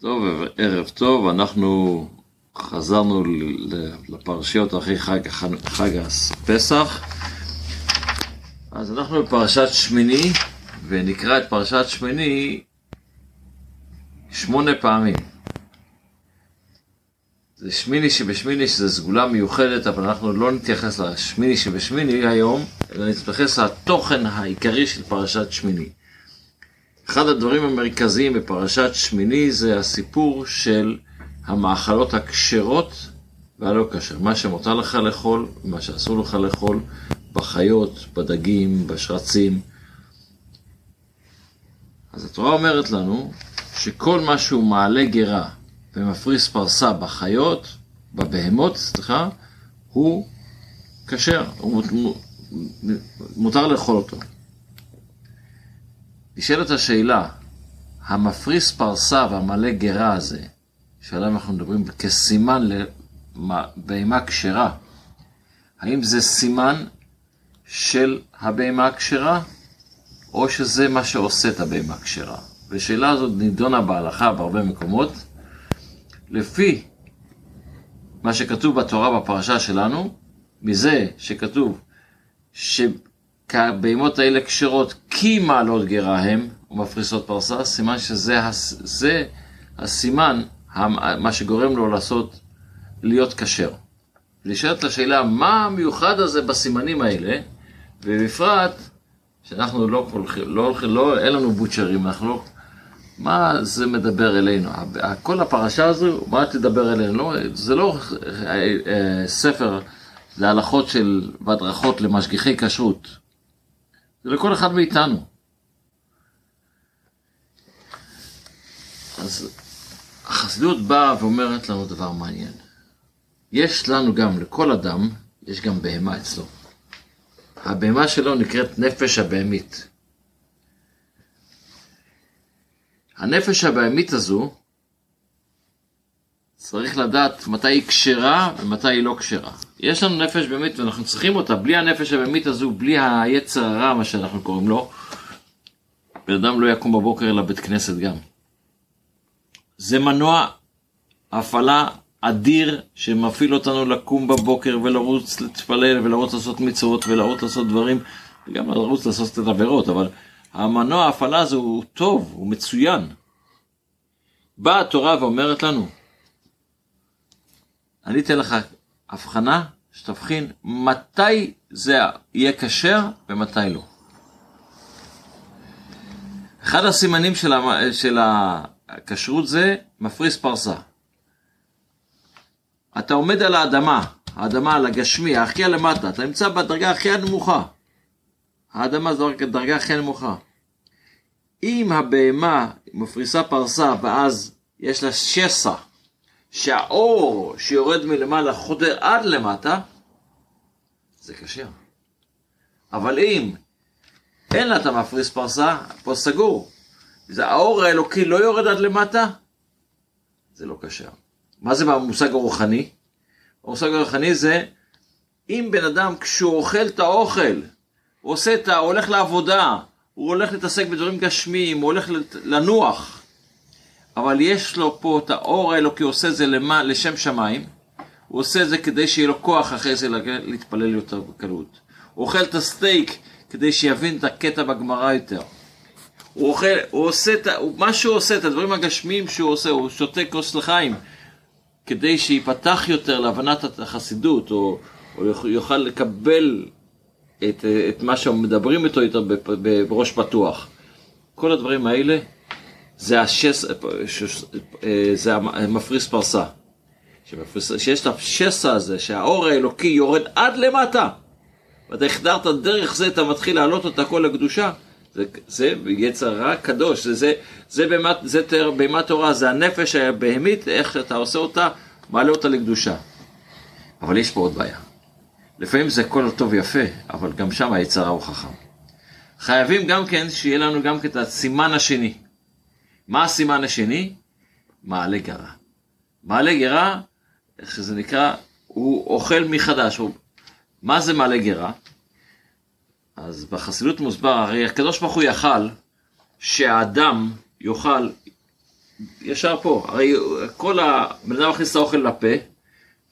טוב, ערב טוב, אנחנו חזרנו לפרשיות אחרי חג, חג הפסח. אז אנחנו בפרשת שמיני, ונקרא את פרשת שמיני שמונה פעמים. זה שמיני שבשמיני, שזה סגולה מיוחדת, אבל אנחנו לא נתייחס לשמיני שבשמיני היום, אלא נתייחס לתוכן העיקרי של פרשת שמיני. אחד הדברים המרכזיים בפרשת שמיני זה הסיפור של המאכלות הכשרות והלא כשר. מה שמותר לך לאכול, מה שאסור לך לאכול, בחיות, בדגים, בשרצים. אז התורה אומרת לנו שכל מה שהוא מעלה גרה ומפריס פרסה בחיות, בבהמות, סליחה, הוא כשר, מותר לאכול אותו. נשאלת השאלה, המפריס פרסה והמלא גרה הזה, שעליו אנחנו מדברים כסימן לבהמה כשרה, האם זה סימן של הבהמה הכשרה, או שזה מה שעושה את הבהמה הכשרה? ושאלה הזאת נידונה בהלכה בהרבה מקומות. לפי מה שכתוב בתורה בפרשה שלנו, מזה שכתוב. כבהמות האלה כשרות כי מעלות גרה הם ומפריסות פרסה, סימן שזה זה הסימן, מה שגורם לו לעשות, להיות כשר. נשאלת השאלה, מה המיוחד הזה בסימנים האלה, ובפרט, שאנחנו לא הולכים, לא הולכים, לא, אין לנו בוטשרים, אנחנו לא, מה זה מדבר אלינו? כל הפרשה הזו, מה תדבר אלינו? לא, זה לא אה, אה, ספר להלכות של, והדרכות למשגיחי כשרות. זה לכל אחד מאיתנו. אז החסידות באה ואומרת לנו דבר מעניין. יש לנו גם, לכל אדם, יש גם בהמה אצלו. הבהמה שלו נקראת נפש הבהמית. הנפש הבהמית הזו, צריך לדעת מתי היא כשרה ומתי היא לא כשרה. יש לנו נפש בהמית ואנחנו צריכים אותה, בלי הנפש הבהמית הזו, בלי היצר הרע, מה שאנחנו קוראים לו, בן אדם לא יקום בבוקר לבית כנסת גם. זה מנוע הפעלה אדיר שמפעיל אותנו לקום בבוקר ולרוץ להתפלל ולרוץ לעשות מצוות ולרוץ לעשות דברים, וגם לרוץ לעשות את העבירות, אבל המנוע ההפעלה הזה הוא טוב, הוא מצוין. באה התורה ואומרת לנו, אני אתן לך הבחנה שתבחין מתי זה יהיה כשר ומתי לא. אחד הסימנים של, הכשרות זה מפריס פרסה. אתה עומד על האדמה, האדמה על הגשמי, הכי למטה, אתה נמצא בדרגה הכי הנמוכה. האדמה זו הדרגה הכי נמוכה. אם הבהמה מפריסה פרסה ואז יש לה שסע שהאור שיורד מלמעלה חודר עד למטה, זה כשר. אבל אם אין לה את המפריס פרסה, פה סגור. זה האור האלוקי לא יורד עד למטה, זה לא כשר. מה זה במושג הרוחני? המושג הרוחני זה אם בן אדם כשהוא אוכל את האוכל, הוא עושה את ה... הוא הולך לעבודה, הוא הולך להתעסק בדברים גשמיים, הוא הולך לנוח, אבל יש לו פה את האור האלוקי, הוא עושה את זה למה, לשם שמיים, הוא עושה את זה כדי שיהיה לו כוח אחרי זה להתפלל יותר בקלות. הוא אוכל את הסטייק כדי שיבין את הקטע בגמרא יותר. הוא אוכל, הוא עושה את, מה שהוא עושה, את הדברים הגשמיים שהוא עושה, הוא שותה כוס לחיים, כדי שייפתח יותר להבנת החסידות, או, או יוכל לקבל את, את מה שמדברים איתו יותר בראש פתוח. כל הדברים האלה זה, השס, זה המפריס פרסה. שיש את השסע הזה, שהאור האלוקי יורד עד למטה, ואתה החדרת דרך זה, אתה מתחיל להעלות אותה כל הקדושה. זה, זה יצר רע קדוש, זה, זה, זה, בהמת, זה תר, בהמת תורה, זה הנפש הבהמית, איך שאתה עושה אותה, מעלה אותה לקדושה. אבל יש פה עוד בעיה. לפעמים זה הכל טוב ויפה, אבל גם שם היצר רע הוא חכם. חייבים גם כן שיהיה לנו גם כן את הסימן השני. מה הסימן השני? מעלה גרה. מעלה גרה, איך שזה נקרא, הוא אוכל מחדש. הוא... מה זה מעלה גרה? אז בחסידות מוסבר, הרי הקדוש ברוך הוא יכל שהאדם יאכל ישר פה, הרי כל ה... בן אדם מכניס את האוכל לפה,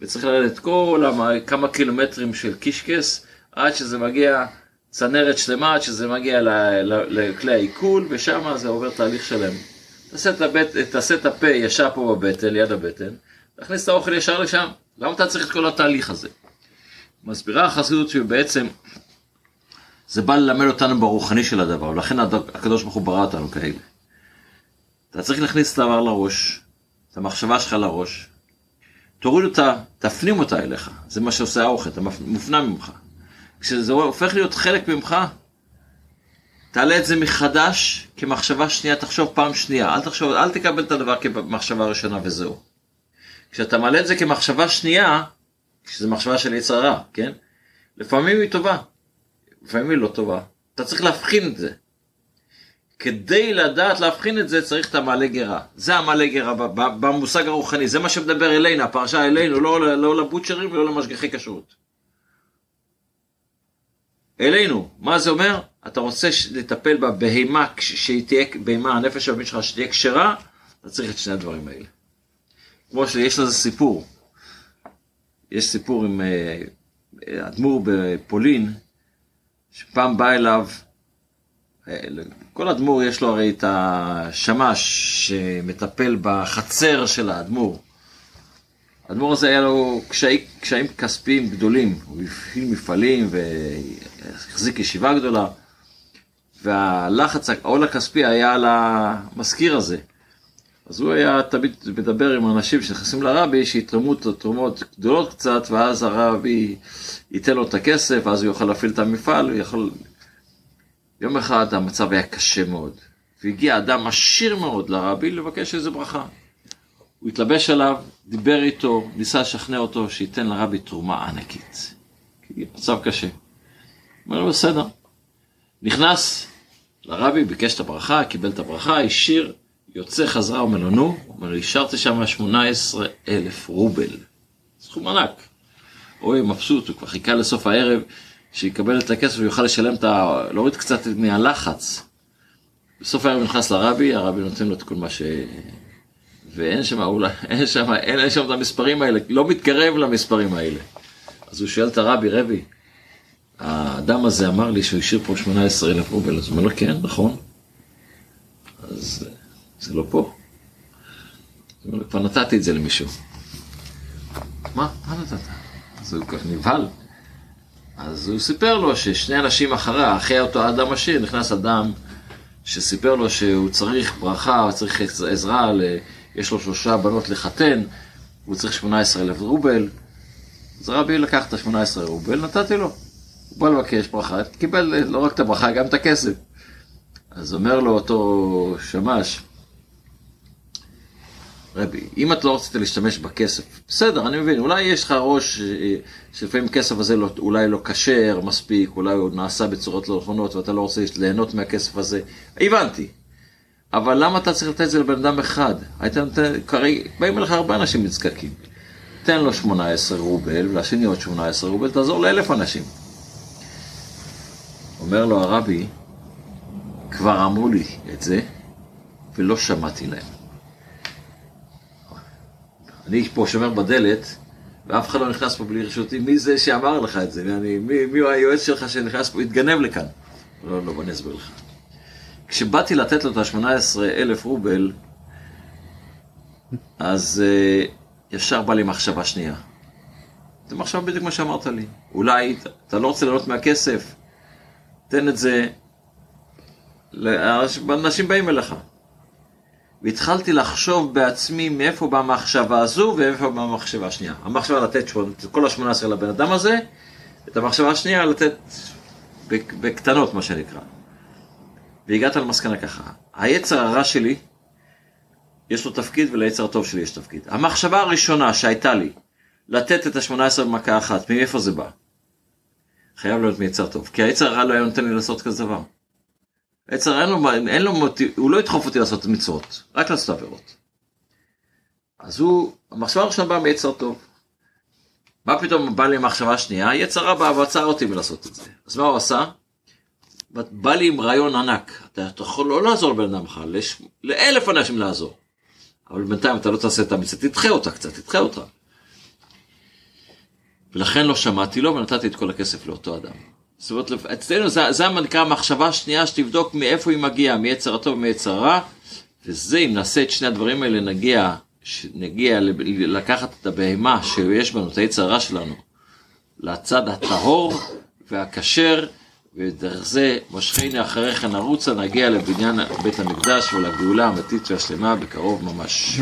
וצריך לרדת כל המ... כמה קילומטרים של קישקס, עד שזה מגיע, צנרת שלמה, עד שזה מגיע. לכלי העיכול, ושם זה עובר תהליך שלם. תעשה את, הבט... תעשה את הפה ישר פה בבטן, ליד הבטן, תכניס את האוכל ישר לשם. למה אתה צריך את כל התהליך הזה? מסבירה החסידות שבעצם זה בא ללמד אותנו ברוחני של הדבר, ולכן הקדוש ברוך הוא ברא אותנו כאלה. אתה צריך להכניס את הדבר לראש, את המחשבה שלך לראש, תוריד אותה, תפנים אותה אליך, זה מה שעושה האוכל, אתה מופנם ממך. כשזה הופך להיות חלק ממך, תעלה את זה מחדש כמחשבה שנייה, תחשוב פעם שנייה, אל תחשוב, אל תקבל את הדבר כמחשבה ראשונה וזהו. כשאתה מעלה את זה כמחשבה שנייה, כשזו מחשבה של יצר רע, כן? לפעמים היא טובה, לפעמים היא לא טובה. אתה צריך להבחין את זה. כדי לדעת להבחין את זה צריך את המעלה גרה. זה המעלה גרה במושג הרוחני, זה מה שמדבר אלינו, הפרשה אלינו, לא, לא לבוטשרים ולא למשגיחי כשרות. אלינו, מה זה אומר? אתה רוצה לטפל בבהמה, שהיא תהיה בהמה, הנפש הבן שלך שתהיה כשרה, אתה צריך את שני הדברים האלה. כמו שיש לזה סיפור. יש סיפור עם אה, אדמו"ר בפולין, שפעם בא אליו, אה, כל אדמו"ר יש לו הרי את השמש שמטפל בחצר של האדמו"ר. האדמו"ר הזה היה לו קשיים, קשיים כספיים גדולים, הוא הפעיל מפעלים והחזיק ישיבה גדולה, והלחץ, העול הכספי היה על המזכיר הזה. אז הוא היה תמיד מדבר עם אנשים שנכנסים לרבי, שיתרמו את התרומות גדולות קצת, ואז הרבי ייתן לו את הכסף, ואז הוא יוכל להפעיל את המפעל, הוא יכול... יום אחד המצב היה קשה מאוד, והגיע אדם עשיר מאוד לרבי לבקש איזה ברכה. הוא התלבש עליו, דיבר איתו, ניסה לשכנע אותו שייתן לרבי תרומה ענקית. מצב קשה. אומר לו, בסדר. נכנס לרבי, ביקש את הברכה, קיבל את הברכה, השאיר יוצא חזרה אומר לו, אומר השארתי שם 18 אלף רובל. סכום ענק. אוי, מבסוט, הוא כבר חיכה לסוף הערב, שיקבל את הכסף ויוכל לשלם את ה... להוריד קצת מהלחץ. בסוף הערב נכנס לרבי, הרבי נותן לו את כל מה ש... ואין שם, אולי, אין שם, אין, אין שם את המספרים האלה, לא מתקרב למספרים האלה. אז הוא שואל את הרבי, רבי, האדם הזה אמר לי שהוא השאיר פה 18 אלף רובל, אז הוא אומר לו, כן, נכון. אז זה לא פה. כבר נתתי את זה למישהו. מה? מה נתת? אז הוא כך נבהל. אז הוא סיפר לו ששני אנשים אחריה, אחרי אותו אדם עשיר, נכנס אדם שסיפר לו שהוא צריך ברכה, הוא צריך עזרה, יש לו שלושה בנות לחתן, הוא צריך 18 אלף רובל. אז רבי לקח את ה-18 רובל, נתתי לו. הוא בא לבקש ברכה, קיבל לא רק את הברכה, גם את הכסף. אז אומר לו אותו שמש, רבי, אם את לא רצית להשתמש בכסף, בסדר, אני מבין, אולי יש לך ראש אה, שלפעמים הכסף הזה לא, אולי לא כשר מספיק, אולי הוא נעשה בצורות לא נכונות ואתה לא רוצה ליהנות מהכסף הזה, הבנתי. אבל למה אתה צריך לתת את זה לבן אדם אחד? היית נותן, כרי, באים אליך הרבה אנשים נזקקים. תן לו 18 רובל, והשני עוד 18 רובל, תעזור לאלף אנשים. אומר לו הרבי, כבר אמרו לי את זה, ולא שמעתי להם. אני פה שומר בדלת, ואף אחד לא נכנס פה בלי רשותי, מי זה שאמר לך את זה? אני, מי, מי הוא היועץ שלך שנכנס פה, התגנב לכאן? לא, לא, בוא אני אסביר לך. כשבאתי לתת לו את ה-18 אלף רובל, אז uh, ישר בא לי מחשבה שנייה. זה מחשבה בדיוק מה שאמרת לי. אולי אתה לא רוצה לעלות מהכסף, תן את זה, אנשים באים אליך. והתחלתי לחשוב בעצמי מאיפה באה המחשבה הזו ואיפה באה המחשבה השנייה. המחשבה לתת את כל ה-18 לבן אדם הזה, את המחשבה השנייה לתת בקטנות מה שנקרא. והגעת למסקנה ככה, היצר הרע שלי, יש לו תפקיד וליצר הטוב שלי יש תפקיד. המחשבה הראשונה שהייתה לי, לתת את ה-18 במכה אחת, מאיפה זה בא? חייב להיות מיצר טוב, כי היצר הרע לא היה נותן לי לעשות כזה דבר. יצר אין לו, אין לו מוטיב, הוא לא ידחוף אותי לעשות מצוות, רק לעשות עבירות. אז הוא, המחשבה הראשונה באה מיצר טוב. מה פתאום בא לי מחשבה שנייה? יצר רע בא ועצר אותי מלעשות את זה. אז מה הוא עשה? בא לי עם רעיון ענק. אתה, אתה יכול לא לעזור לבן אדם אחד, לש... לאלף אנשים לעזור. אבל בינתיים אתה לא תעשה את המצווה, תדחה אותה קצת, תדחה אותה. ולכן לא שמעתי לו ונתתי את כל הכסף לאותו אדם. זאת אומרת, אצלנו זה, זה נקרא המחשבה השנייה שתבדוק מאיפה היא מגיעה, מיצר הטוב ומיצר הרע, וזה, אם נעשה את שני הדברים האלה, נגיע, נגיע לקחת את הבהמה שיש בנו, את היצר הרע שלנו, לצד הטהור והכשר, ודרך זה משכני אחריך נרוצה, נגיע לבניין בית המקדש ולגאולה האמיתית והשלמה בקרוב ממש.